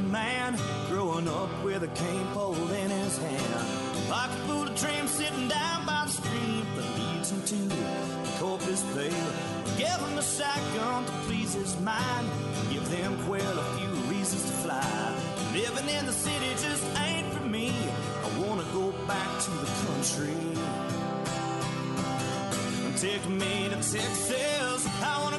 man growing up with a cane pole in his hand. Pocket full of dreams sitting down by the stream that leads him to the Corpus Bay. Give him a shotgun to please his mind. Give them quail a few reasons to fly. Living in the city just ain't for me. I wanna go back to the country. Take me to Texas. I wanna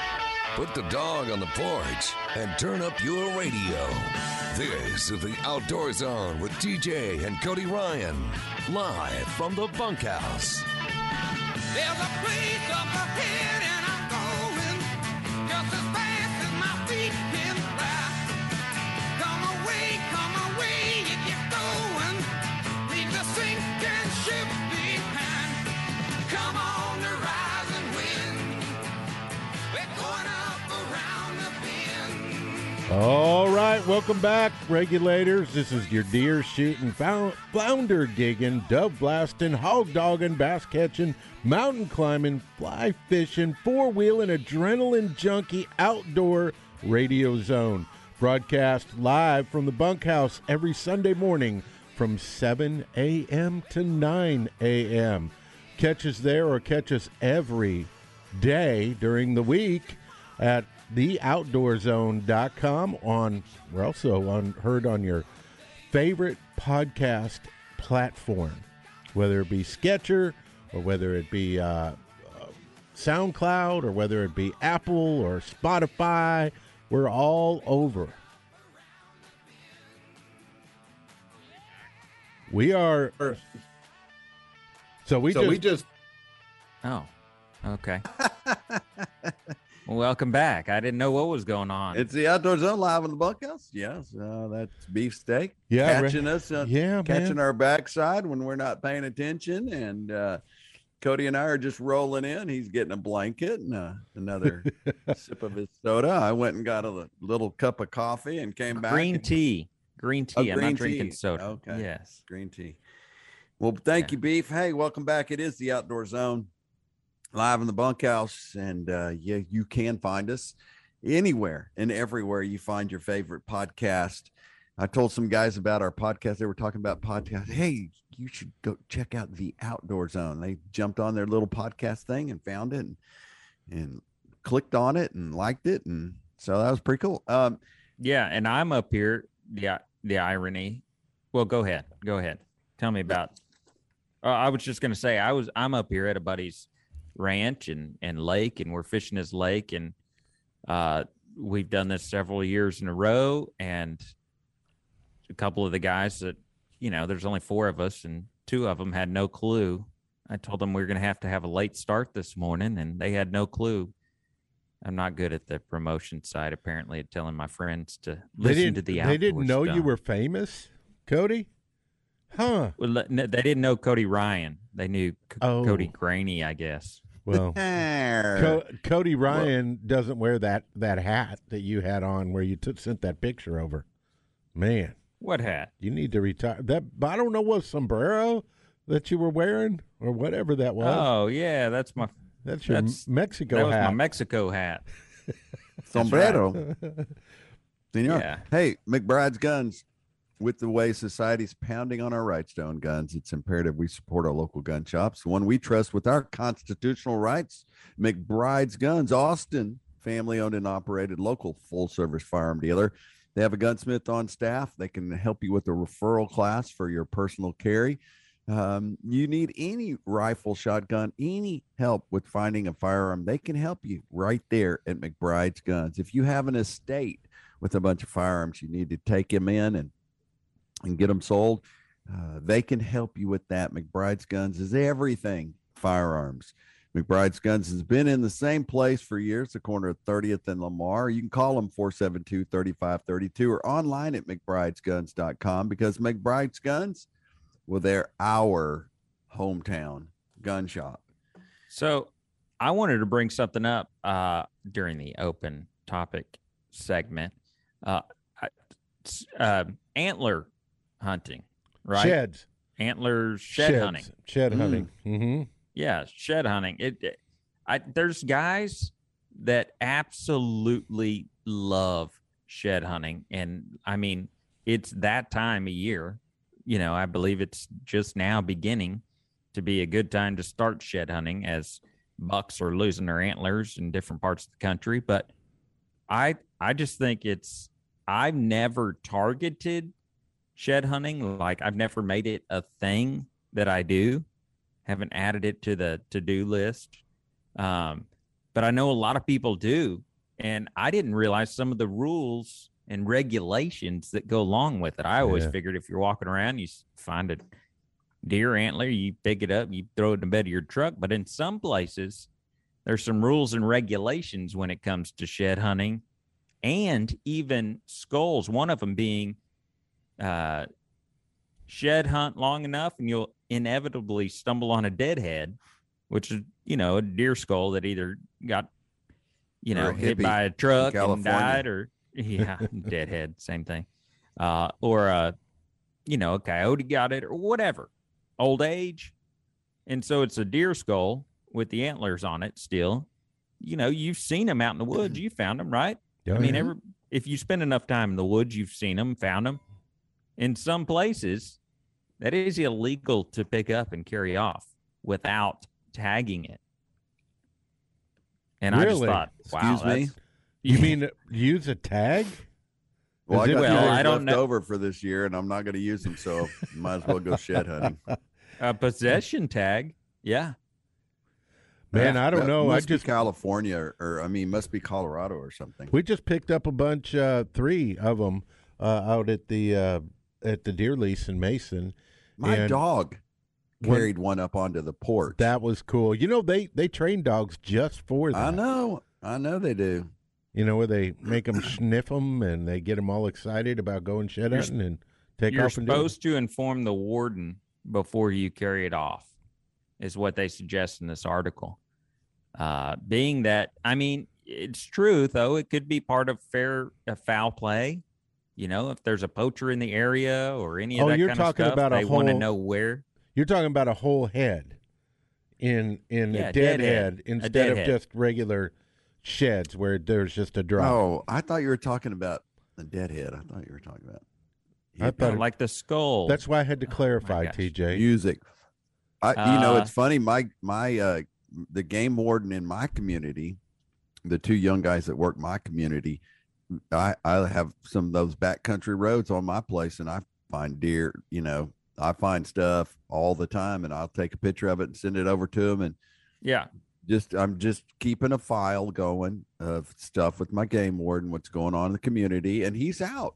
Put the dog on the porch and turn up your radio. This is the Outdoor Zone with TJ and Cody Ryan, live from the bunkhouse. There's a welcome back, regulators. This is your deer shooting, flounder gigging, dove blasting, hog dogging, bass catching, mountain climbing, fly fishing, four wheeling, adrenaline junkie outdoor radio zone. Broadcast live from the bunkhouse every Sunday morning from 7 a.m. to 9 a.m. Catch us there or catch us every day during the week at theoutdoorzone.com on we're also on heard on your favorite podcast platform whether it be Stitcher or whether it be uh, uh, soundcloud or whether it be apple or spotify we're all over we are so we so just, we just Oh, okay. well, welcome back. I didn't know what was going on. it's the outdoor zone live in the bunkhouse. Yes, uh, that's beefsteak. Yeah, right. catching us, uh, yeah catching man. our backside when we're not paying attention, and uh, Cody and I are just rolling in. He's getting a blanket and uh, another sip of his soda. I went and got a little cup of coffee and came back. green and- tea. Green tea. Oh, I'm green not drinking soda. Okay. Yes. green tea. Well, thank Yeah. you, Beef. Hey, welcome back. It is the Outdoor Zone, live in the bunkhouse, and uh, yeah, you can find us anywhere and everywhere you find your favorite podcast. I told some guys about our podcast. They were talking about podcast. Hey, you should go check out the Outdoor Zone. They jumped on their little podcast thing and found it and, and clicked on it and liked it, and so that was pretty cool. Um, Yeah, and I'm up here. Yeah, the irony. Well, go ahead. Go ahead. Tell me about. Uh, I was just gonna say I was. I'm up here at a buddy's ranch and and lake, and we're fishing his lake, and uh, we've done this several years in a row, and a couple of the guys that you know, there's only four of us, and two of them had no clue. I told them we were gonna have to have a late start this morning, and they had no clue. I'm not good at the promotion side, apparently, at telling my friends to listen to the album. they didn't know you were famous cody huh Well, no, they didn't know Cody Ryan. They knew C- Oh. Cody Graney, I guess. well Co- Cody Ryan doesn't wear that that hat that you had on where you took sent that picture over. Man, What hat? you need to retire. That I don't know what sombrero that you were wearing or whatever that was. Oh yeah, that's my that's your that's- Mexico that was hat. my Mexico hat. sombrero. Senor. Yeah. Hey, McBride's Guns. With the way society's pounding on our rights to own guns, it's imperative we support our local gun shops, the one we trust with our constitutional rights. McBride's Guns, Austin, family owned and operated local full service firearm dealer. They have a gunsmith on staff. They can help you with a referral class for your personal carry. Um, you need any rifle, shotgun, any help with finding a firearm, they can help you right there at McBride's Guns. If you have an estate with a bunch of firearms, you need to take them in and and get them sold. Uh, they can help you with that. McBride's Guns is everything firearms. McBride's Guns has been in the same place for years, the corner of 30th and Lamar. You can call them 472 3532 or online at McBride'sGuns.com because McBride's Guns, well, they're our hometown gun shop. So I wanted to bring something up uh, during the open topic segment. Uh, uh, antler hunting, right? Sheds. Antler shed Sheds. hunting. Shed Mm. hunting. Mm-hmm. Yeah, shed hunting. It, it- I there's guys that absolutely love shed hunting, and I mean it's that time of year. You know, I believe it's just now beginning to be a good time to start shed hunting as bucks are losing their antlers in different parts of the country. But I I just think it's I've never targeted shed hunting. Like I've never made it a thing that I do haven't added it to the to-do list um, but i know a lot of people do and i didn't realize some of the rules and regulations that go along with it i always Yeah. figured if you're walking around you find a deer antler you pick it up you throw it in the bed of your truck but in some places there's some rules and regulations when it comes to shed hunting and even skulls one of them being uh, shed hunt long enough and you'll inevitably stumble on a deadhead, which is, you know, a deer skull that either got, you know, hit by a truck and died or, yeah, deadhead, same thing. Uh, or, uh, you know, a coyote got it or whatever, old age. And so it's a deer skull with the antlers on it still. You know, you've seen them out in the woods. You found them, right? I mean, every if you spend enough time in the woods, you've seen them, found them. In some places, that is illegal to pick up and carry off without tagging it. And I just Really? thought, wow, Excuse me? you mean use a tag? Well, I it- got Well, well, I don't left know- over for this year, and I'm not going to use them, so might as well go shed hunting. a possession tag? Yeah, Man, I don't That know. I Must be just California, or, or I mean, must be Colorado or something. we just picked up a bunch, uh, three of them, uh, out at the uh, at the deer lease in Mason. My and dog when- carried one up onto the porch. That was cool. You know, they they train dogs just for that. I know, I know they do. You know, where they make them sniff them and they get them all excited about going shed You're- hunting and take you're off and do it. supposed to inform the warden before you carry it off, is what they suggest in this article. Uh, being that, I mean, it's true though. It could be part of fair uh, foul play. You know, if there's a poacher in the area or any of Oh, that you're kind talking of stuff, about a they want to know where. You're talking about a whole head in in Yeah, a dead dead head. head instead dead of head. just regular sheds where there's just a drop. Oh, I thought you were talking about the deadhead. I thought you were talking about I hip- thought like the skull. That's why I had to clarify, gosh. TJ. music. I, you know, Uh, it's funny. My my uh, the game warden in my community, the two young guys that work my community, I I have some of those backcountry roads on my place, and I find deer. You know, I find stuff all the time, and I'll take a picture of it and send it over to them, and yeah. just I'm just keeping a file going of stuff with my game warden, what's going on in the community, and he's out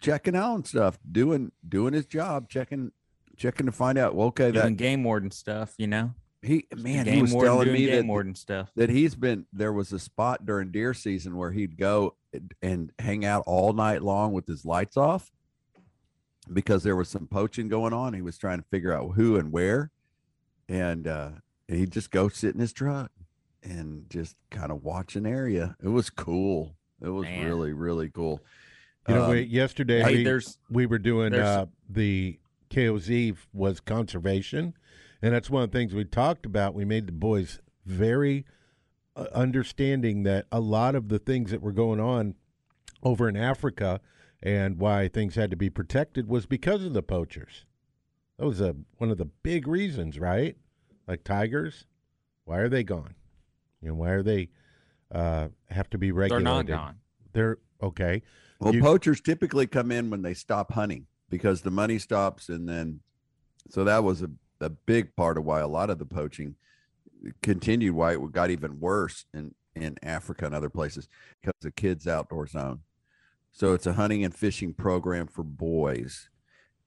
checking out and stuff, doing doing his job, checking checking to find out. Well, okay, that Doing game warden stuff, you know. He man, he was warden telling me that warden stuff. that he's been there was a spot during deer season where he'd go and- and hang out all night long with his lights off because there was some poaching going on. He was trying to figure out who and where, and uh, he'd just go sit in his truck and just kind of watch an area. It was cool. It was Man. really really cool. You know, Um, we, yesterday Hey, we, there's we were doing there's- uh, the KOZ was conservation, and that's one of the things we talked about. We made the boys very uh, understanding that a lot of the things that were going on over in Africa and why things had to be protected was because of the poachers. That was a one of the big reasons, right? Like tigers, why are they gone? You know, why are they uh, have to be regulated? they're not gone. They're okay. Well, You- poachers typically come in when they stop hunting because the money stops, and then so that was a, a big part of why a lot of the poaching continued. Why it got even worse in in Africa and other places because the kids outdoor zone. So it's a hunting and fishing program for boys,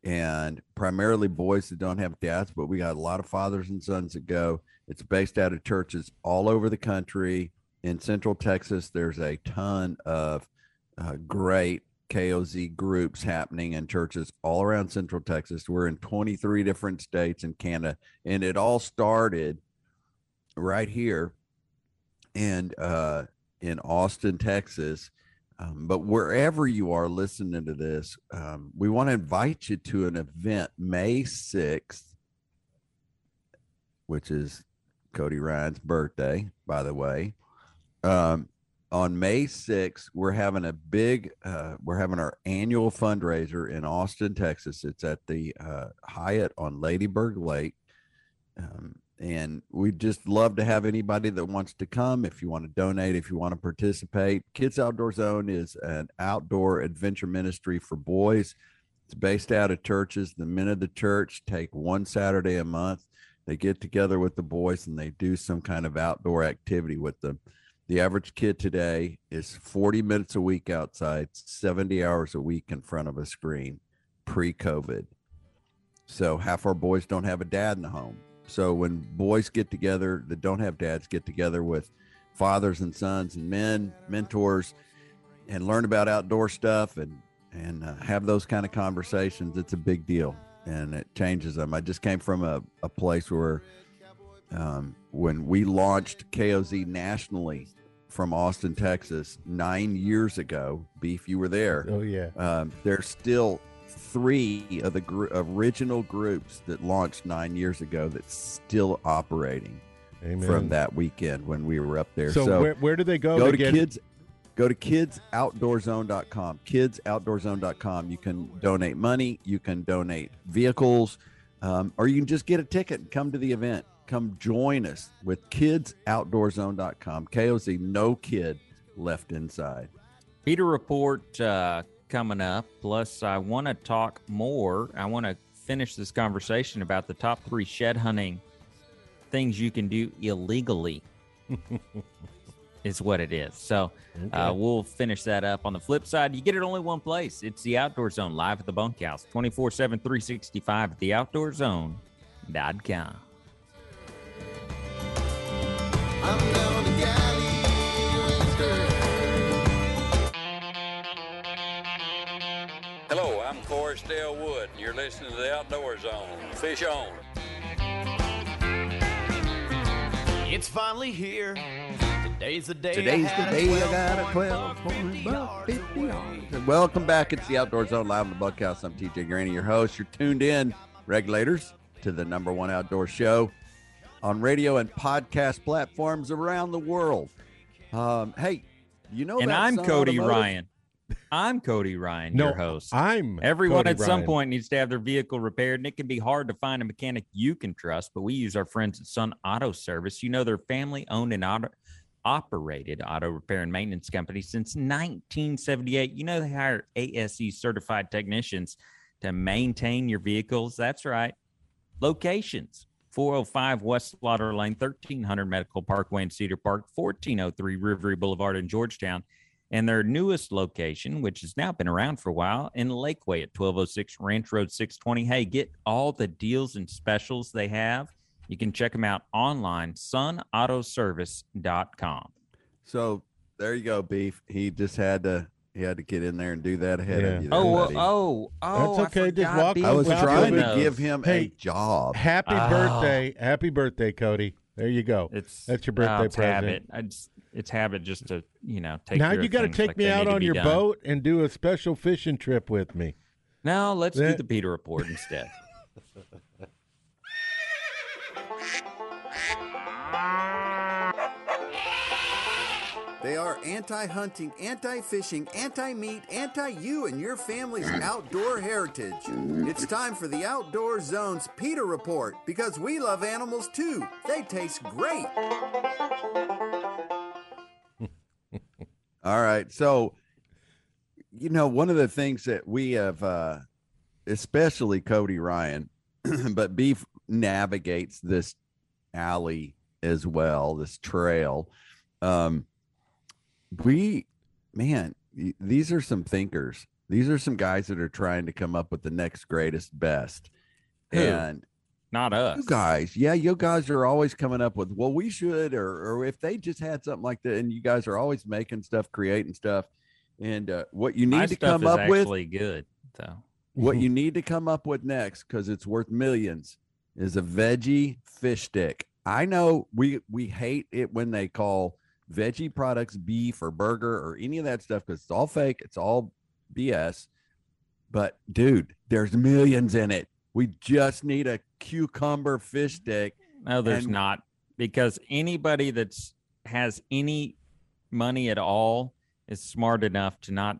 and primarily boys that don't have dads, but we got a lot of fathers and sons that go. It's based out of churches all over the country. In Central Texas, there's a ton of uh, great KOZ groups happening in churches all around Central Texas. We're in 23 different states in Canada, and it all started right here and uh, in Austin, Texas. Um, but wherever you are listening to this, um, we want to invite you to an event May 6th, which is Cody Ryan's birthday, by the way. Um, on May 6th, we're having a big, uh, we're having our annual fundraiser in Austin, Texas. It's at the uh, Hyatt on Lady Bird Lake. Um, and we'd just love to have anybody that wants to come. If you want to donate, if you want to participate, Kids Outdoor Zone is an outdoor adventure ministry for boys. It's based out of churches. The men of the church take one Saturday a month. They get together with the boys and they do some kind of outdoor activity with them. The average kid today is 40 minutes a week outside, 70 hours a week in front of a screen pre COVID. So half our boys don't have a dad in the home. So when boys get together that don't have dads get together with fathers and sons and men, mentors, and learn about outdoor stuff and and uh, have those kind of conversations, it's a big deal and it changes them. I just came from a, a place where um, when we launched KOZ nationally from Austin, Texas, nine years ago, Beef, you were there. Oh yeah. Um, there's still three of the gr- original groups that launched nine years ago that's still operating Amen. from that weekend when we were up there. So, So, where, where do they go? go to get, kids go to kidsoutdoorzone.com kidsoutdoorzone.com you can donate money you can donate vehicles um, or you can just get a ticket and come to the event come join us with kidsoutdoorzone.com koz no kid left inside PETA report uh, coming up. Plus, I want to talk more. I want to finish this conversation about the top three shed hunting things you can do illegally. is what it is. So uh, we'll finish that up. On the flip side, you get it only one place. It's the Outdoor Zone live at the bunkhouse, 24 7, 365 at theoutdoorzone.com. Hello, I'm Forrest L. Wood, and you're listening to the Outdoor Zone. Fish on. It's finally here. Today's the day. Today's the day I got a 12 12 point point 50 buck, yards 50 away. yards. Welcome back. It's the Outdoor Zone live in the Bunkhouse. I'm TJ Graney, your host. You're tuned in, regulators, to the number one outdoor show on radio and podcast platforms around the world. Um, hey, you know, And about I'm Cody Automotive? Ryan. I'm Cody Ryan, No, your host. I'm Everyone Cody at some point needs to have their vehicle repaired, and it can be hard to find a mechanic you can trust. But we use our friends at Sun Auto Service. You know, they're family owned and auto, operated auto repair and maintenance company since 1978. You know, they hire ASE certified technicians to maintain your vehicles. That's right. Locations 405 West Slaughter Lane, 1300 Medical Parkway in Cedar Park, 1403 Rivery Boulevard in Georgetown and their newest location, which has now been around for a while, in Lakeway at 1206 Ranch Road 620. Hey, get all the deals and specials they have. You can check them out online, sunautoservice.com. So there you go, beef. He just had to he had to get in there and do that ahead Yeah. of you. there, Oh, buddy. oh, oh! That's I okay, just forgot walk- Beef I was trying to give him a job. Happy Oh. birthday. Happy birthday, Cody. There you go. It's That's your oh, birthday it's present. habit. I just, it's habit just to you know take. now care you got to take like me out on your done. boat and do a special fishing trip with me. Now let's do the PETA report instead. They are anti hunting, anti fishing, anti meat, anti you and your family's outdoor heritage. It's time for the Outdoor Zone's PETA Report because we love animals too. They taste great. All right. So, you know, one of the things that we have, uh, especially Cody Ryan, but Beef navigates this alley as well, this trail. Um, we man these are some thinkers These are some guys that are trying to come up with the next greatest best. Who? And Not us. you guys, yeah, you guys are always coming up with, well, we should, or or if they just had something like that, and you guys are always making stuff, creating stuff, and uh, what you need My to come up with, actually good. So what you need to come up with next, because it's worth millions, is a veggie fish stick. I know we we hate it when they call veggie products beef or burger or any of that stuff because it's all fake, it's all BS. But dude, there's millions in it. We just need a cucumber fish stick. no, there's And- not because anybody that's has any money at all is smart enough to not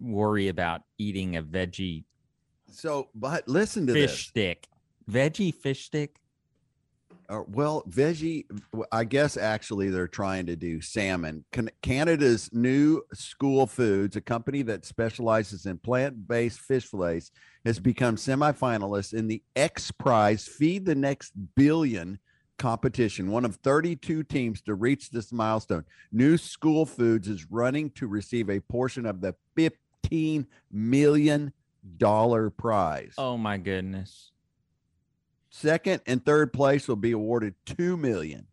worry about eating a veggie So, but listen to fish this. stick. Veggie fish stick. Uh, well, veggie, I guess actually they're trying to do salmon. Can- Canada's new School Foods, a company that specializes in plant based fish fillets, has become semifinalists in the X Prize Feed the Next Billion competition, one of 32 teams to reach this milestone. New School Foods is running to receive a portion of the $15 million prize. Oh my goodness. Second and third place will be awarded 2 million.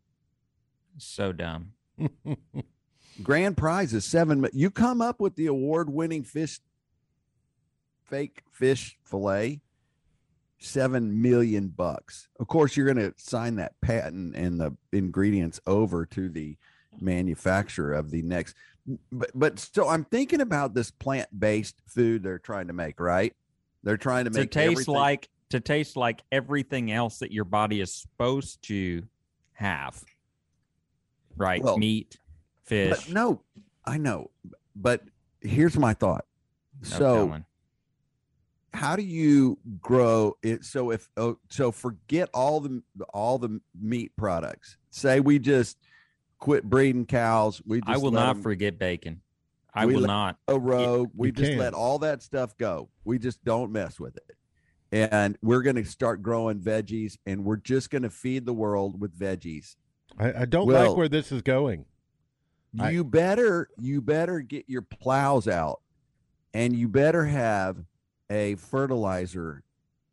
So dumb. grand prize is seven. You come up with the award winning fish, fake fish fillet, seven million bucks. Of course, you're going to sign that patent and the ingredients over to the manufacturer of the next. But, but so I'm thinking about this plant based food they're trying to make, right? They're trying to To make taste everything- like to taste like everything else that your body is supposed to have. Right. Well, Meat, fish. But no, I know. But here's my thought. no so telling. how do you grow it so if oh, so forget all the all the meat products say we just quit breeding cows we just I will not not 'em forget bacon. I will not. A rogue we you just can. let all that stuff go we just don't mess with it and we're going to start growing veggies and we're just going to feed the world with veggies. I, I don't Well- like where this is going. I- you better you better get your plows out and you better have a fertilizer.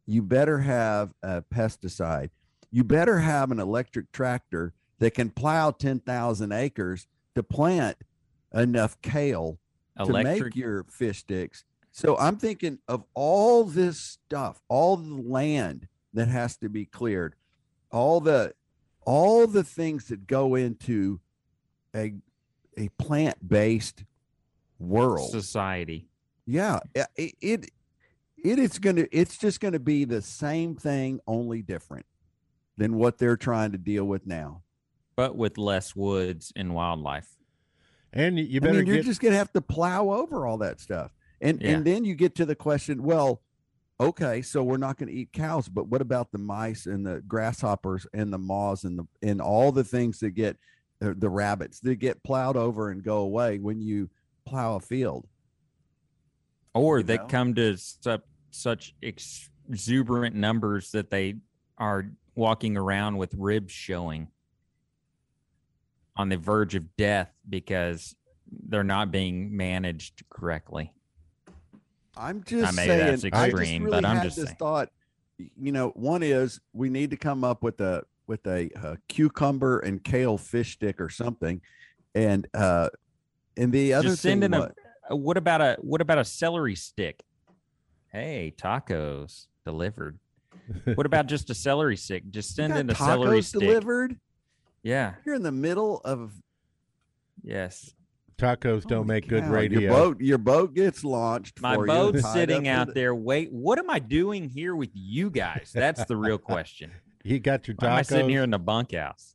You better have a pesticide. You better have an electric tractor that can plow 10,000 acres to plant enough kale to make your fish sticks so i'm thinking of all this stuff all the land that has to be cleared all the all the things that go into a a plant-based world society. yeah eh, it it, it it is going to it's just going to be the same thing only different than what they're trying to deal with now but with less woods and wildlife. And you- you I better mean, you're get just going to have to plow over all that stuff. And Yeah. and then you get to the question, well, okay, so we're not going to eat cows, but what about the mice and the grasshoppers and the moths and the and all the things that get uh, the rabbits that get plowed over and go away when you plow a field? Or You they know? come to su- such exuberant numbers that they are walking around with ribs showing on the verge of death because they're not being managed correctly. I'm just maybe saying. that's I just extreme, really but I'm had just this saying. thought. You know, one is we need to come up with a with a, uh cucumber and kale fish stick or something, and uh, and the other Just thing send in a what- uh, what about a what about a celery stick? Hey, tacos delivered. What about just a celery stick? Just send in a celery tacos stick. delivered. Yeah. You're in the middle of Yes. Tacos don't Holy make good radio. Your boat, your boat gets launched. My for you, boat's tied sitting out in- there. Wait, what am I doing here with you guys? That's the real question. You got your Why am I sitting here tacos. in the bunkhouse?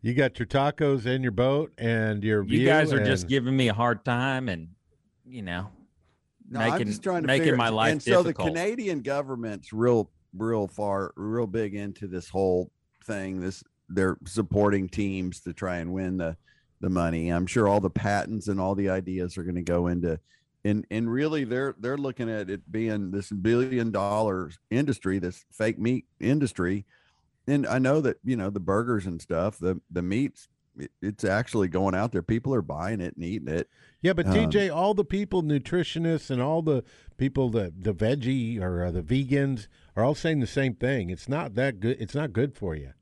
You got your tacos in your boat and your You guys are just giving me a hard time, and you know, No, I'm making just trying to making figure- my life And so the. Canadian government's real, real far, real big into this whole thing. This they're supporting teams to try and win the the money. I'm sure all the patents and all the ideas are going to go into, and and really they're they're looking at it being this billion dollars industry, this fake meat industry. And I know that you know the burgers and stuff, the the meats it's actually going out there. People are buying it and eating it. Yeah, but Um, all the people, nutritionists, and all the people that the veggie or uh, the vegans are all saying the same thing. It's not that good. It's not good for you.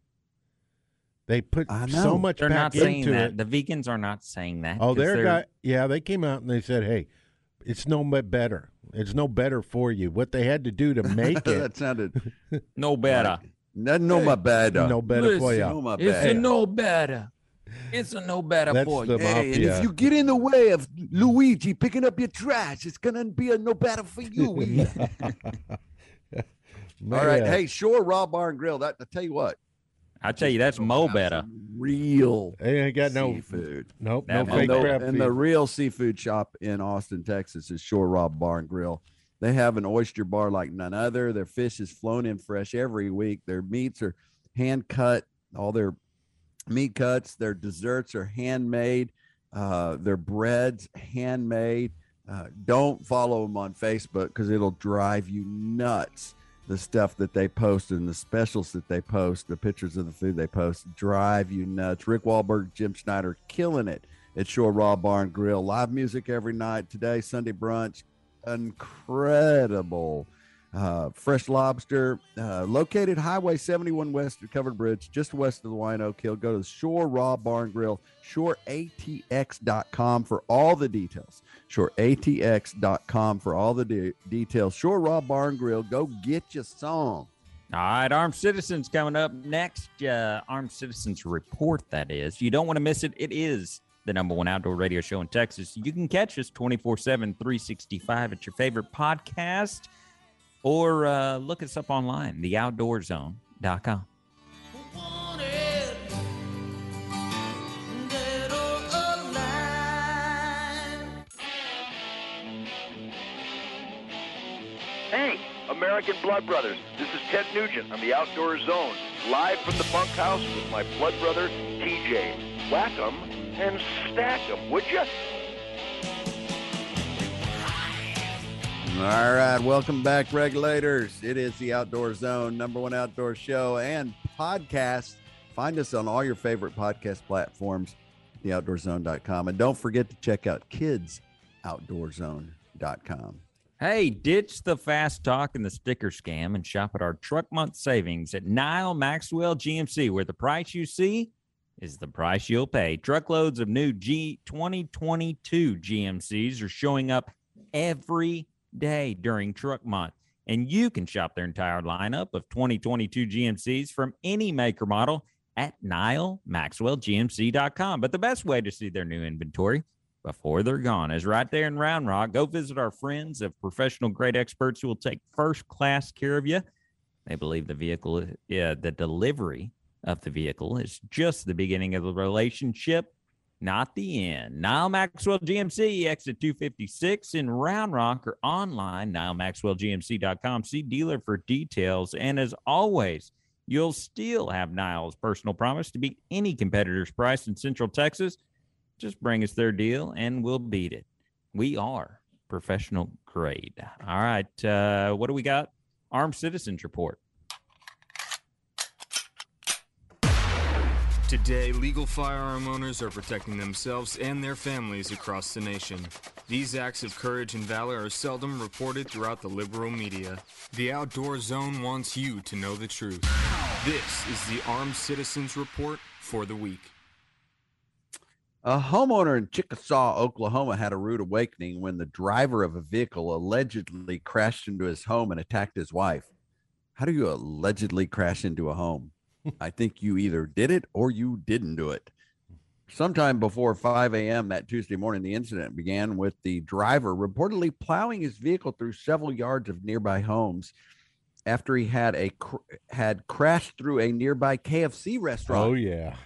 They put so know. much They're back not saying into that. it. The vegans are not saying that. Oh, 'cause their they're- guy. Yeah, they came out and they said, "Hey, it's no bit better. It's no better for you. What they had to do to make it, that sounded no better. no, no my bad. no better for No you." my It's bad. a no better. It's a no better That's for the you. Hey, and mafia. if you get in the way of Luigi picking up your trash, it's gonna be a no better for you. All right, Man. hey, sure, Raw Bar and Grill. That I tell you what, I tell you, that's mo better. real They ain't got no seafood. nope, That no Mo fake and, the, crab and feed. the real seafood shop in Austin, Texas is Shore Raw Bar and Grill. They have an oyster bar like none other. Their fish is flown in fresh every week. Their meats are hand cut. All their meat cuts, their desserts are handmade. Uh, their breads handmade. Uh, don't follow them on Facebook because it'll drive you nuts. The stuff that they post and the specials that they post, the pictures of the food they post, drive you nuts. Rick Wahlberg, Jim Schneider, killing it at Shore Raw Bar and Grill. Live music every night. Today, Sunday brunch, incredible. Uh, fresh lobster, uh, located Highway 71 West at Covered Bridge, just west of the Y in Oak Hill. Go to the Shore Raw Barn Grill, shoreatx.com for all the details. Shoreatx.com for all the de- details. Shore Raw Barn Grill, go get your song. All right, Armed Citizens coming up next. Uh, Armed Citizens Report, that is. You don't want to miss it. It is the number one outdoor radio show in Texas. You can catch us 24 7, 365 at your favorite podcast or uh, look us up online, theoutdoorzone.com. Hey, American Blood Brothers. This is Ted Nugent on the Outdoor Zone, live from the bunkhouse with my blood brother, TJ. Whack 'em and stack 'em, would you? All right, welcome back, regulators. It is the Outdoor Zone, number one outdoor show and podcast. Find us on all your favorite podcast platforms, theoutdoorzone.com. And don't forget to check out kidsoutdoorzone.com. Hey, ditch the fast talk and the sticker scam and shop at our truck month savings at Nyle Maxwell GMC, where the price you see is the price you'll pay. Truckloads of new G 2022 GMCs are showing up every day during truck month. And you can shop their entire lineup of 2022 GMCs from any maker model at NyleMaxwellGMC.com. But the best way to see their new inventory before they're gone is right there in Round Rock. Go visit our friends of professional grade experts who will take first class care of you. They believe the vehicle, yeah, the delivery of the vehicle is just the beginning of the relationship, not the end. Nyle Maxwell GMC, exit 256 in Round Rock or online, NyleMaxwellGMC.com. See dealer for details. And as always, you'll still have Nyle's personal promise to beat any competitor's price in Central Texas. Just bring us their deal and we'll beat it. We are professional grade. All right. Uh, what do we got? Armed Citizens Report. Today, legal firearm owners are protecting themselves and their families across the nation. These acts of courage and valor are seldom reported throughout the liberal media. The Outdoor Zone wants you to know the truth. This is the Armed Citizens Report for the week. A homeowner in Chickasaw, Oklahoma had a rude awakening when the driver of a vehicle allegedly crashed into his home and attacked his wife. How do you allegedly crash into a home? I think you either did it or you didn't do it. Sometime before 5 a.m. that Tuesday morning, the incident began with the driver reportedly plowing his vehicle through several yards of nearby homes after he had a cr- had crashed through a nearby KFC restaurant. Oh yeah.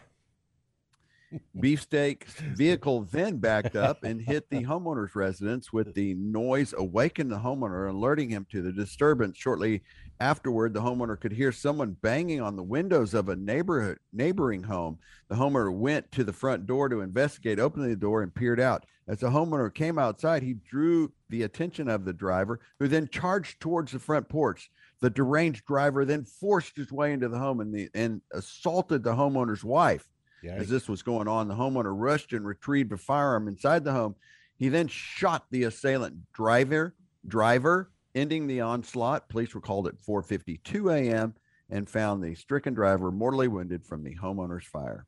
Beefsteak's vehicle then backed up and hit the homeowner's residence with the noise awakened the homeowner, alerting him to the disturbance. Shortly afterward, the homeowner could hear someone banging on the windows of a neighborhood neighboring home. The homeowner went to the front door to investigate, opened the door and peered out. As the homeowner came outside, he drew the attention of the driver, who then charged towards the front porch. The deranged driver then forced his way into the home and, the, and assaulted the homeowner's wife. As this was going on, the homeowner rushed and retrieved a firearm inside the home. He then shot the assailant driver, driver, ending the onslaught. Police were called at 4:52 a.m. and found the stricken driver mortally wounded from the homeowner's fire.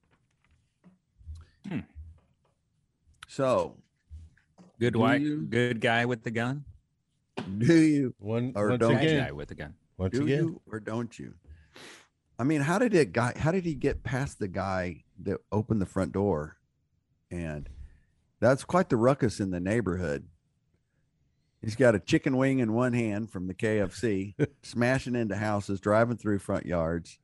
Hmm. So, Good white, you- good guy with the gun. do you One Or once don't Bad again, guy with the gun. once do again. you or don't you? I mean, how did it guy how did he get past the guy that opened the front door? And that's quite the ruckus in the neighborhood. He's got a chicken wing in one hand from the KFC, smashing into houses, driving through front yards.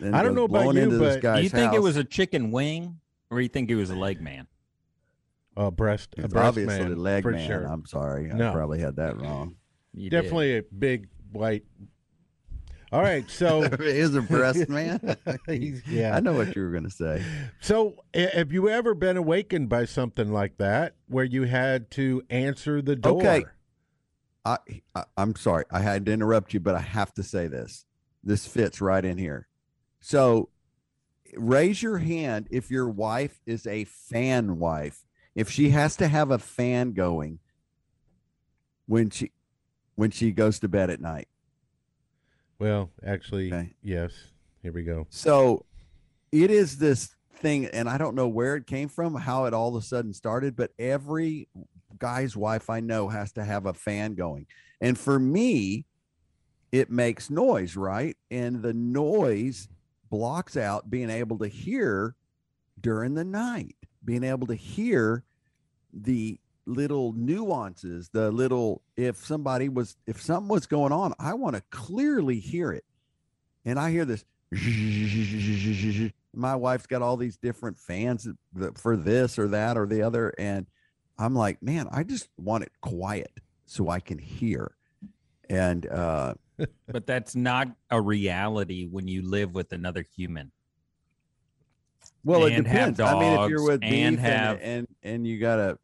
Then I don't know about you, but- Do you think it was a chicken wing, or you think it was a leg man? Uh, breast, a It's breast obviously man, the leg for man. sure. I'm sorry, I probably had that wrong. You did. Definitely a big white. All right, so is a breast man. Yeah. I know what you were going to say. So, have you ever been awakened by something like that, where you had to answer the door? Okay. I, I I'm sorry. I had to interrupt you, but I have to say this. This fits right in here. So raise your hand if your wife is a fan wife. If she has to have a fan going when she when she goes to bed at night. Well, actually, Okay. yes. Here we go. So it is this thing, and I don't know where it came from, how it all of a sudden started, but every guy's wife I know has to have a fan going. And for me, it makes noise, right? And the noise blocks out being able to hear during the night, being able to hear the little nuances, the little, if somebody was, if something was going on, I want to clearly hear it. And I hear this. My wife's got all these different fans for this or that or the other. And I'm like, man, I just want it quiet so I can hear. And uh, but that's not a reality when you live with another human. well, it And have depends. I mean, if you're with beef and and, have- and and you got a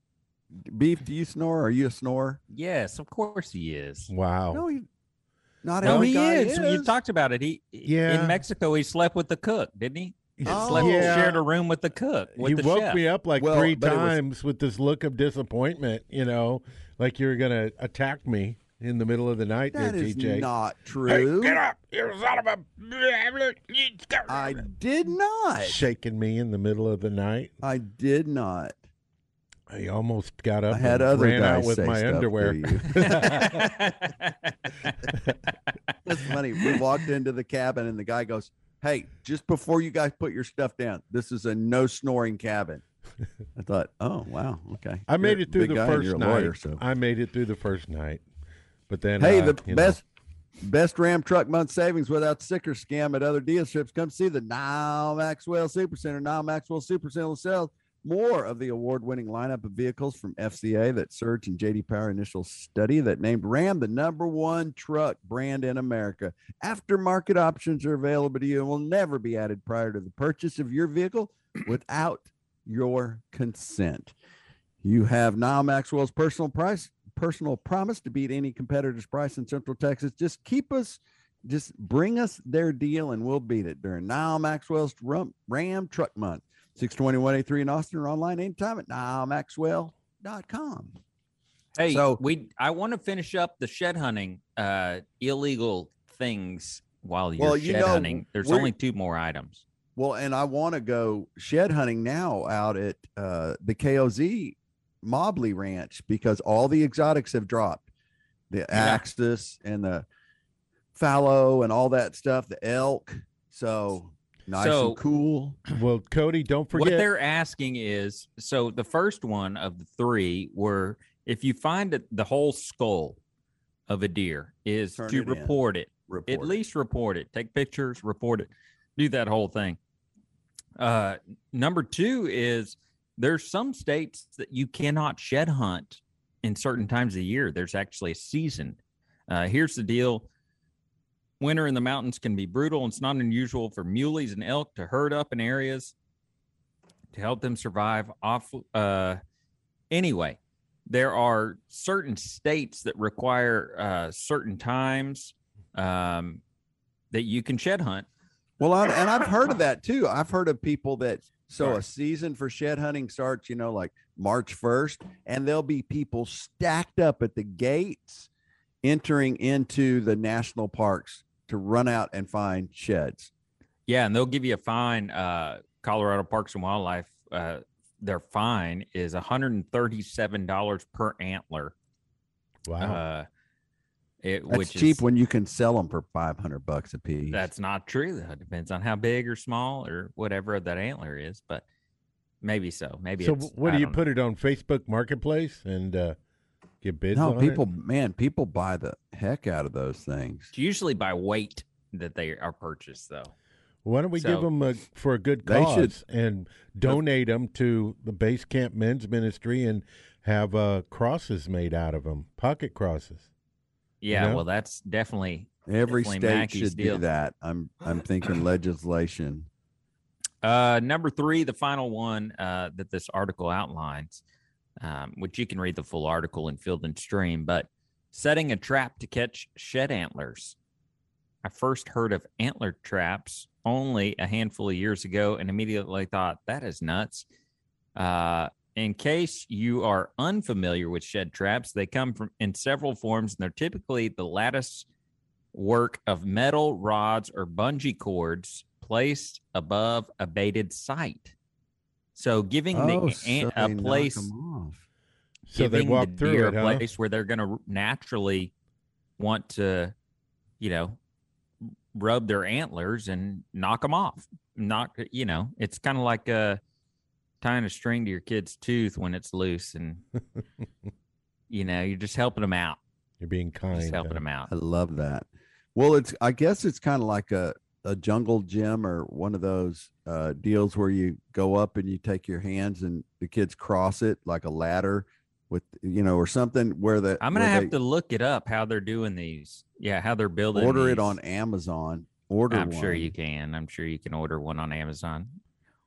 beef, do you snore? Are you a snorer? Yes, of course he is. Wow. No, he, not No, every he guy is. You talked about it. He Yeah. in Mexico he slept with the cook, didn't he? Oh. Slept, Yeah. shared a room with the cook. With he the woke chef. me up like Well, three but it was- times with this look of disappointment, you know, like you're going to attack me in the middle of the night That there, is TJ. not true. Get up, you son of a. I did not. Shaking me in the middle of the night. I did not. I almost got up I had and other ran out guys with my underwear. you. That's funny. We walked into the cabin and the guy goes, Hey, just before you guys put your stuff down, this is a no snoring cabin. I thought, Oh, wow. Okay. I made You're it through the guy first night. lawyer, so. I made it through the first night. But then, Hey, uh, the you know, best best Ram truck month savings without sticker scam at other dealerships. Come see the Nyle Maxwell Super Center. Nyle Maxwell Super Center sells more of the award-winning lineup of vehicles from FCA that Surge and JD Power initial study that named Ram the number one truck brand in America. Aftermarket options are available to you and will never be added prior to the purchase of your vehicle without your consent. You have Nyle Maxwell's personal price, personal promise to beat any competitor's price in Central Texas. Just keep us, just bring us their deal and we'll beat it during Nyle Maxwell's Ram, Ram Truck Month. 62183 in Austin or online anytime at nylemaxwell.com. Hey, So- we I want to finish up the shed hunting uh illegal things while you're Well, you shed know, hunting. There's only two more items. Well, and I want to go shed hunting now out at uh, the KOZ Mobley Ranch because all the exotics have dropped. The Axis and the fallow and all that stuff, the elk. So nice So- and cool. well, Cody, don't forget. What they're asking is so the first one of the three were if you find it- the whole skull of a deer is Turn to it in. report it. Report At least report it. Take pictures, report it. Do that whole thing. Uh number 2 is there's some states that you cannot shed hunt in certain times of the year. There's actually a season. Uh here's the deal. Winter in the mountains can be brutal. and It's not unusual for muleys and elk to herd up in areas to help them survive off uh anyway there are certain states that require uh certain times um that you can shed hunt Well, I, and I've heard of that too. I've heard of people that so Sorry. a season for shed hunting starts, you know, like March 1st, and there'll be people stacked up at the gates entering into the national parks to run out and find sheds. Yeah, and they'll give you a fine. Uh, Colorado Parks and Wildlife, uh, their fine is $137 per antler. Wow. Uh, it, That's which cheap is, when you can sell them for 500 bucks a piece. That's not true. Though. It depends on how big or small or whatever that antler is, but maybe so. Maybe. so it's, what do you don't put it on Facebook Marketplace and uh, get bids no, on people, it? man, people buy the heck out of those things. It's usually by weight that they are purchased, though. Why don't we give them a, for a good cause should- and donate them to the Base Camp Men's Ministry and have uh, crosses made out of them, pocket crosses. Yeah, know? well, that's definitely Every Definitely state Mackey's should deal. do that. I'm, I'm thinking legislation. Uh, number three, the final one uh, that this article outlines, um, which you can read the full article in Field and Stream, but setting a trap to catch shed antlers. I first heard of antler traps only a handful of years ago and immediately thought that is nuts. Uh, in case you are unfamiliar with shed traps, they come from in several forms, and they're typically the lattice work of metal rods or bungee cords placed above a baited site. So giving Oh, the so ant a place knock place 'em off. So they giving walk the through deer it, a place where they're going to naturally want to, you know, rub their antlers and knock them off. Knock, you know, it's kind of like uh, tying a string to your kid's tooth when it's loose, and you know, you're just helping them out, You're being kind. just helping huh? them out. I love that. Well, it's I guess it's kind of like a a jungle gym or one of those uh, deals where you go up and you take your hands and the kids cross it like a ladder with you know or something where the I'm gonna have they to look it up how they're doing these. Yeah, how they're building. order it on Amazon. Order I'm sure you can. I'm sure you can order one on Amazon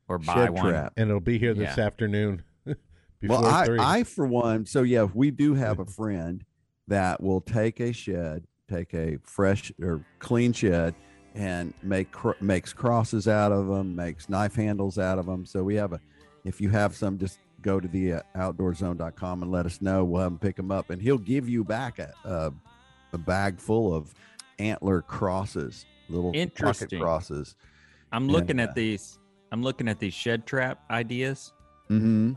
or buy Shed one. trap. And it'll be here this Yeah. afternoon. Well, I, three. I for one, so yeah, we do have a friend that will take a shed, take a fresh or clean shed, and make cr- makes crosses out of them, makes knife handles out of them. So we have a, if you have some, just go to the uh, outdoorzone.com and let us know. We'll have him pick them up, and he'll give you back a, a, a bag full of antler crosses, little pocket crosses. I'm looking Yeah. at these. I'm looking at these shed trap ideas. Mm-hmm.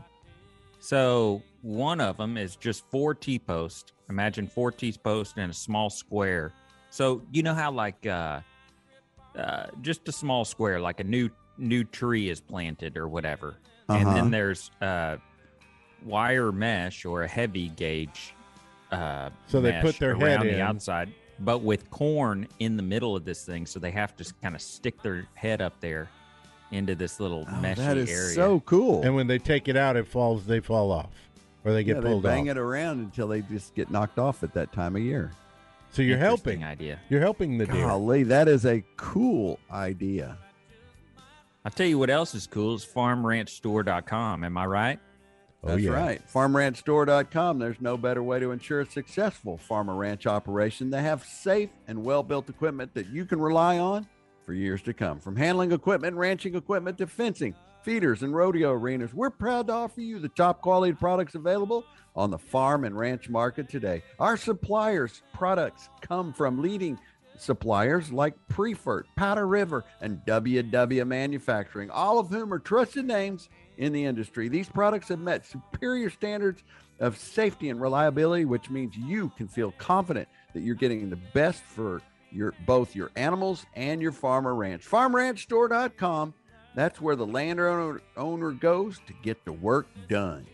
So one of them is just four T posts. Imagine four T posts in a small square. So you know how like uh, uh, just a small square, like a new new tree is planted or whatever, and Uh-huh. then there's uh, wire mesh or a heavy gauge. Uh, So they put mesh their around head the in. outside, but with corn in the middle of this thing, so they have to kind of stick their head up there into this little Oh, meshy that is area. so cool. and when they take it out, it falls. They fall off, or they get yeah, pulled they bang off. it around until they just get knocked off at that time of year. So you're helping. idea. You're helping the deer. Golly, that is a cool idea. I'll tell you what else is cool is farmranchstore.com. Am I right? Oh, That's yeah. right. FarmRanchStore.com. There's no better way to ensure a successful farm or ranch operation. They have safe and well built equipment that you can rely on for years to come. From handling equipment, ranching equipment to fencing, feeders, and rodeo arenas, we're proud to offer you the top quality products available on the farm and ranch market today. Our suppliers' products come from leading suppliers like Priefert, Powder River, and WW Manufacturing, all of whom are trusted names in the industry. These products have met superior standards of safety and reliability, which means you can feel confident that you're getting the best for your both your animals and your farm or ranch. FarmRanchStore.com. That's where the landowner owner goes to get the work done.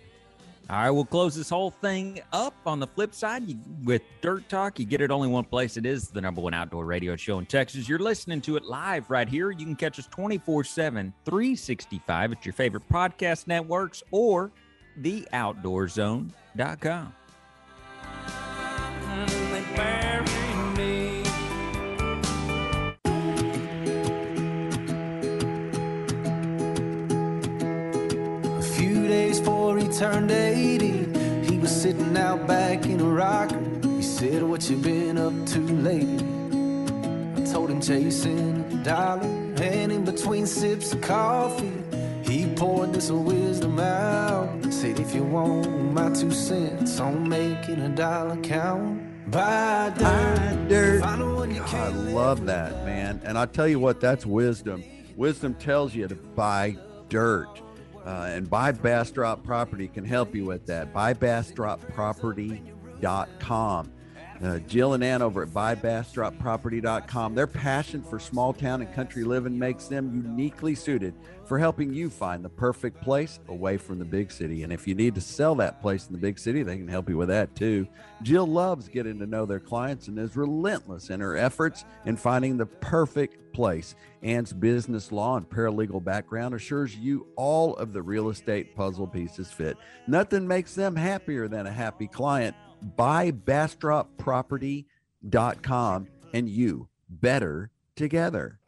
All right, we'll close this whole thing up. On the flip side, you, with Dirt Talk, you get it only one place. It is the number one outdoor radio show in Texas. You're listening to it live right here. You can catch us 24 7, 365 at your favorite podcast networks or theoutdoorzone.com. They bury sitting out back in a rocker. He said, What you been up to lately? I told him chasing a dollar. And in between sips of coffee, he poured this wisdom out. Said, if you want my two cents on making a dollar count, buy dirt. dirt. Find the one you I love that, man. And I tell you what, that's wisdom. Wisdom tells you to buy dirt. Uh, and Buy Bastrop Property can help you with that. BuyBastropProperty.com. Uh, Jill and Ann over at BuyBastropProperty.com. Their passion for small town and country living makes them uniquely suited for helping you find the perfect place away from the big city. And if you need to sell that place in the big city, they can help you with that too. Jill loves getting to know their clients and is relentless in her efforts in finding the perfect place. Ann's business law and paralegal background assures you all of the real estate puzzle pieces fit. Nothing makes them happier than a happy client. Buy BastropProperty.com and you better together.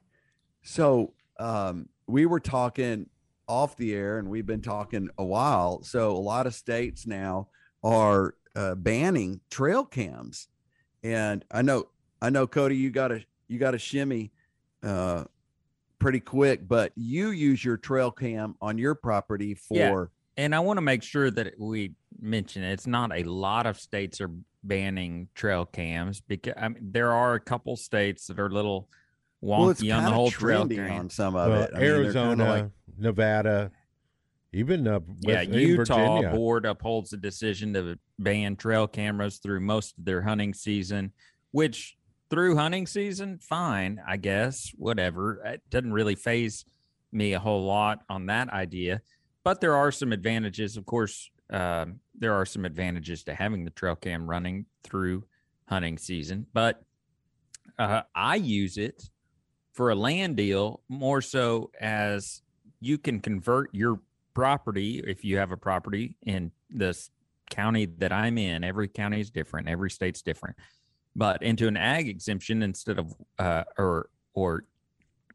So um, we were talking off the air, and we've been talking a while. So a lot of states now are uh, banning trail cams, and I know, I know, Cody, you got to you got to shimmy uh, pretty quick, but you use your trail cam on your property for. Yeah. And I want to make sure that we mention it's not a lot of states are banning trail cams because I mean, there are a couple states that are a little wonky Well, it's on the whole trail trendy cam. on some of Well, it. I mean, Arizona, like- Nevada, even uh, yeah, Utah Virginia. board upholds the decision to ban trail cameras through most of their hunting season, which through hunting season, fine, I guess, whatever. It doesn't really phase me a whole lot on that idea, but there are some advantages. Of course, um, there are some advantages to having the trail cam running through hunting season, but uh, I use it for a land deal more so as you can convert your property if you have a property in this county that I'm in. Every county is different, every state's different, but into an ag exemption instead of uh, or or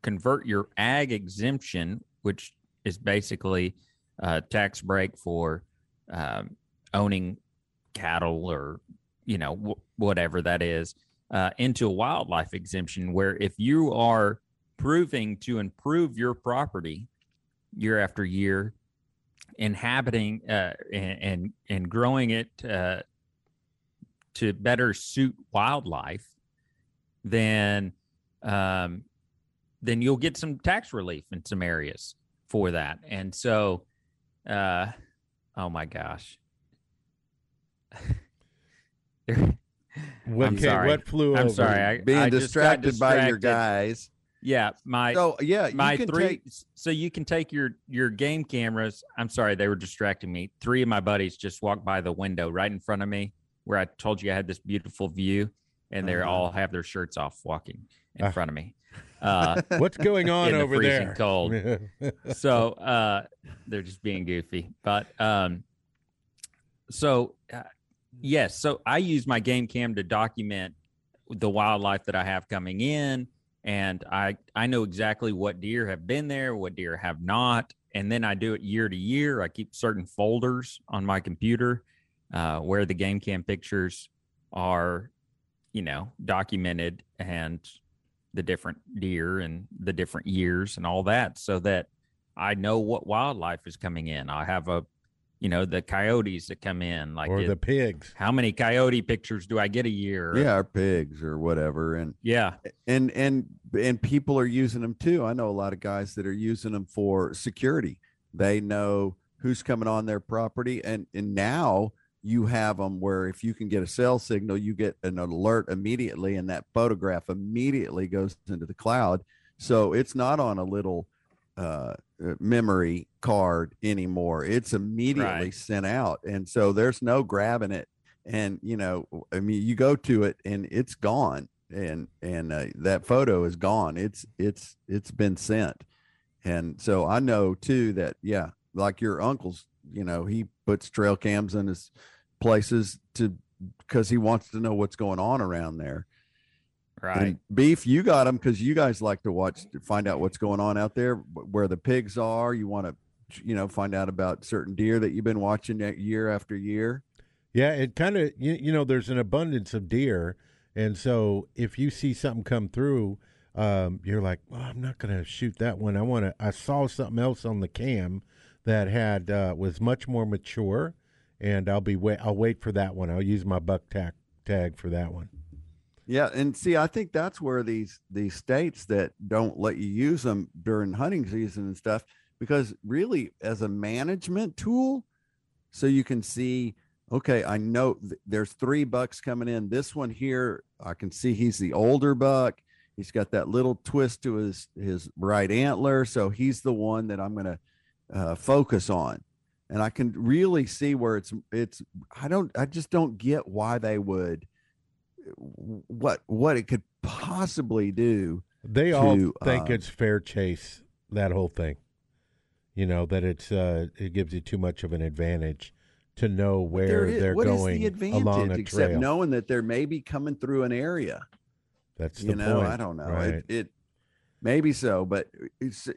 convert your ag exemption, which is basically a tax break for um, owning cattle or you know wh- whatever that is uh, into a wildlife exemption where if you are proving to improve your property year after year inhabiting uh, and, and and growing it uh, to better suit wildlife then um, then you'll get some tax relief in some areas for that. And so uh, oh my gosh There- What, I'm sorry. what flew I'm over? sorry. I, being I just got distracted by your guys. Yeah, my So yeah, you my can three. take So you can take your your game cameras. I'm sorry, they were distracting me. Three of my buddies just walked by the window right in front of me, where I told you I had this beautiful view, and they Uh-huh. all have their shirts off, walking in Ah. front of me. Uh, What's going on in the over freezing there? cold. so uh they're just being goofy but um so uh, yes so i use my game cam to document the wildlife that i have coming in and i i know exactly what deer have been there what deer have not and then i do it year to year i keep certain folders on my computer uh, where the game cam pictures are you know documented and the different deer and the different years and all that so that I know what wildlife is coming in. I have a, you know, the coyotes that come in. Like, or it- the pigs. how many coyote pictures do I get a year? yeah, our pigs or whatever, and Yeah. and and and people are using them too. I know a lot of guys that are using them for security. They know who's coming on their property, and and now you have them where if you can get a cell signal, you get an alert immediately, and that photograph immediately goes into the cloud. So it's not on a little uh, uh, memory card anymore. It's immediately Right. sent out, and so there's no grabbing it. And you know, I mean, you go to it and it's gone, and and uh, that photo is gone. It's it's it's been sent, and so I know too that yeah, like your uncle's, you know, he puts trail cams in his places to because he wants to know what's going on around there. Right. And beef, you got them because you guys like to watch to find out what's going on out there, where the pigs are. You want to, you know, find out about certain deer that you've been watching that year after year. Yeah, it kind of you, you know there's an abundance of deer, and so if you see something come through, um, you're like, well, I'm not going to shoot that one. I want to. I saw something else on the cam that had uh, was much more mature, and I'll be wait. I'll wait for that one. I'll use my buck tag tag for that one. Yeah, and see, I think that's where these these states that don't let you use them during hunting season and stuff, because really, as a management tool, so you can see, okay, I know th- there's three bucks coming in. This one here, I can see he's the older buck. He's got that little twist to his his right antler, so he's the one that I'm to uh, focus on. And I can really see where it's it's. I don't. I just don't get why they would what what it could possibly do. They all think uh, it's fair chase. That whole thing, you know, that it's uh, it gives you too much of an advantage to know where they're what is going the advantage along a except trail. knowing that they're maybe coming through an area. That's the you know, point. I don't know. Right. It, it maybe so, but it's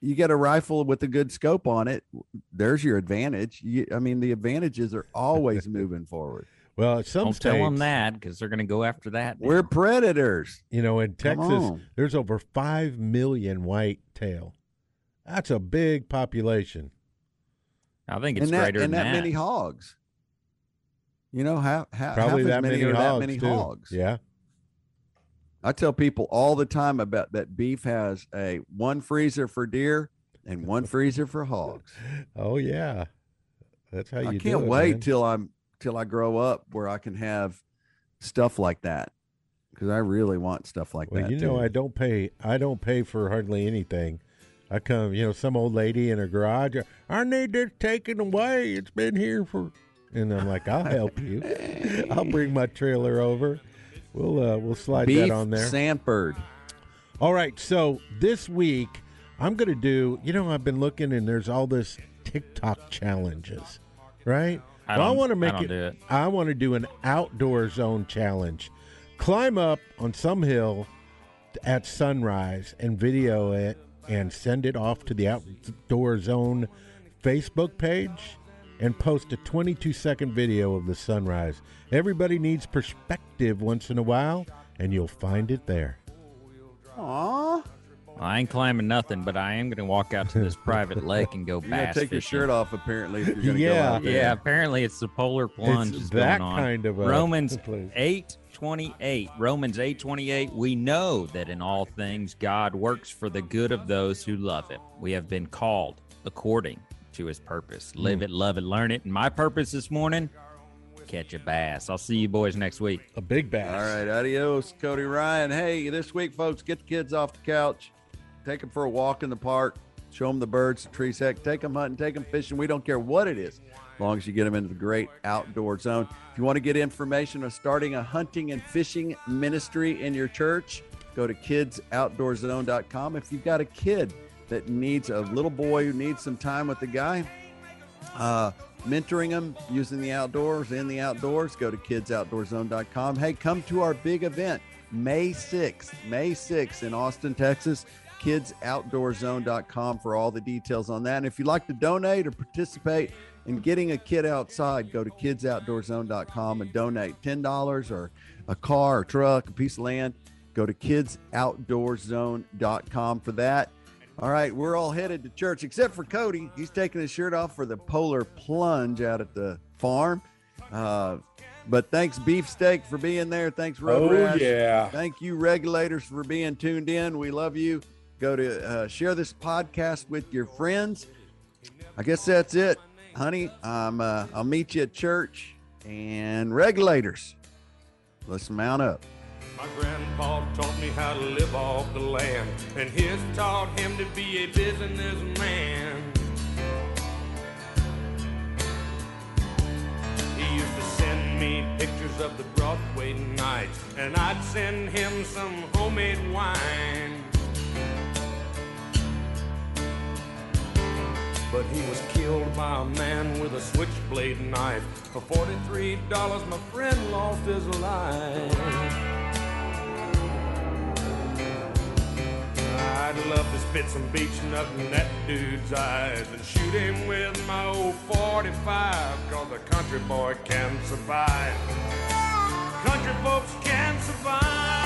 you get a rifle with a good scope on it. There's your advantage. You, I mean, the advantages are always moving forward. well, some Don't tell them that because they're going to go after that. We're predators. You know, in Texas, there's over five million white tail. That's a big population. I think it's and that, greater and than that, many hogs. You know, how, how Probably half that as many, many are hogs. that many too. hogs. Yeah. I tell people all the time about that beef has a one freezer for deer and one freezer for hogs. Oh yeah. That's how you I can't it, wait man. till I'm till I grow up where I can have stuff like that because I really want stuff like Well, that. you know, too. I don't pay. I don't pay for hardly anything. I come, you know, some old lady in her garage. I need this taken away. It's been here for, and I'm like, I'll help you. I'll bring my trailer over. We'll uh, we'll slide beef that on there. Sanford. All right, so this week I'm going to do. You know, I've been looking, and there's all this TikTok challenges, right? I Well, don't- want to make don't it, do it. I want to do an outdoor zone challenge. Climb up on some hill at sunrise and video it and send it off to the outdoor zone Facebook page and post a 22 second video of the sunrise. Everybody needs perspective once in a while, and you'll find it there. Aw, I ain't climbing nothing, but I am going to walk out to this private lake and go you're bass take your shirt off apparently if you're Yeah. go out there. Yeah, apparently it's the polar plunge It's is that going on. kind of a Romans place. eight twenty eight. Romans eight twenty eight. We know that in all things God works for the good of those who love Him. We have been called according to His purpose. Hmm. Live it, love it, learn it. And my purpose this morning: catch a bass. I'll see you boys next week. A big bass. All right, adios, Cody Ryan. Hey, this week, folks, get the kids off the couch, take them for a walk in the park, show them the birds, the trees, heck, take them hunting, take them fishing. We don't care what it is, as long as you get them into the great outdoor zone. If you want to get information on starting a hunting and fishing ministry in your church, go to kidsoutdoorzone.com. If you've got a kid that needs a little boy who needs some time with the guy, uh, mentoring them using the outdoors in the outdoors go to kidsoutdoorzone.com hey come to our big event may 6th may 6th in austin texas kidsoutdoorzone.com for all the details on that. And if you'd like to donate or participate in getting a kid outside go to kidsoutdoorzone.com and donate $10 or a car or truck a piece of land. Go to kidsoutdoorzone.com for that all right, we're all headed to church except for Cody. He's taking his shirt off for the polar plunge out at the farm. Uh, but thanks, Beefsteak, for being there. Thanks, Road Oh, Rash. yeah. Thank you, regulators, for being tuned in. We love you. Go to uh, share this podcast with your friends. I guess that's it, honey. I'm, uh, I'll meet you at church. And regulators, let's mount up. My grandpa taught me how to live off the land, and his taught him to be a businessman. He used to send me pictures of the Broadway nights, and I'd send him some homemade wine. But he was killed by a man with a switchblade knife. For $43, my friend lost his life. I'd love to spit some Beech-Nut in that dude's eyes and shoot him with my old 45, cause a country boy can survive. Country folks can survive.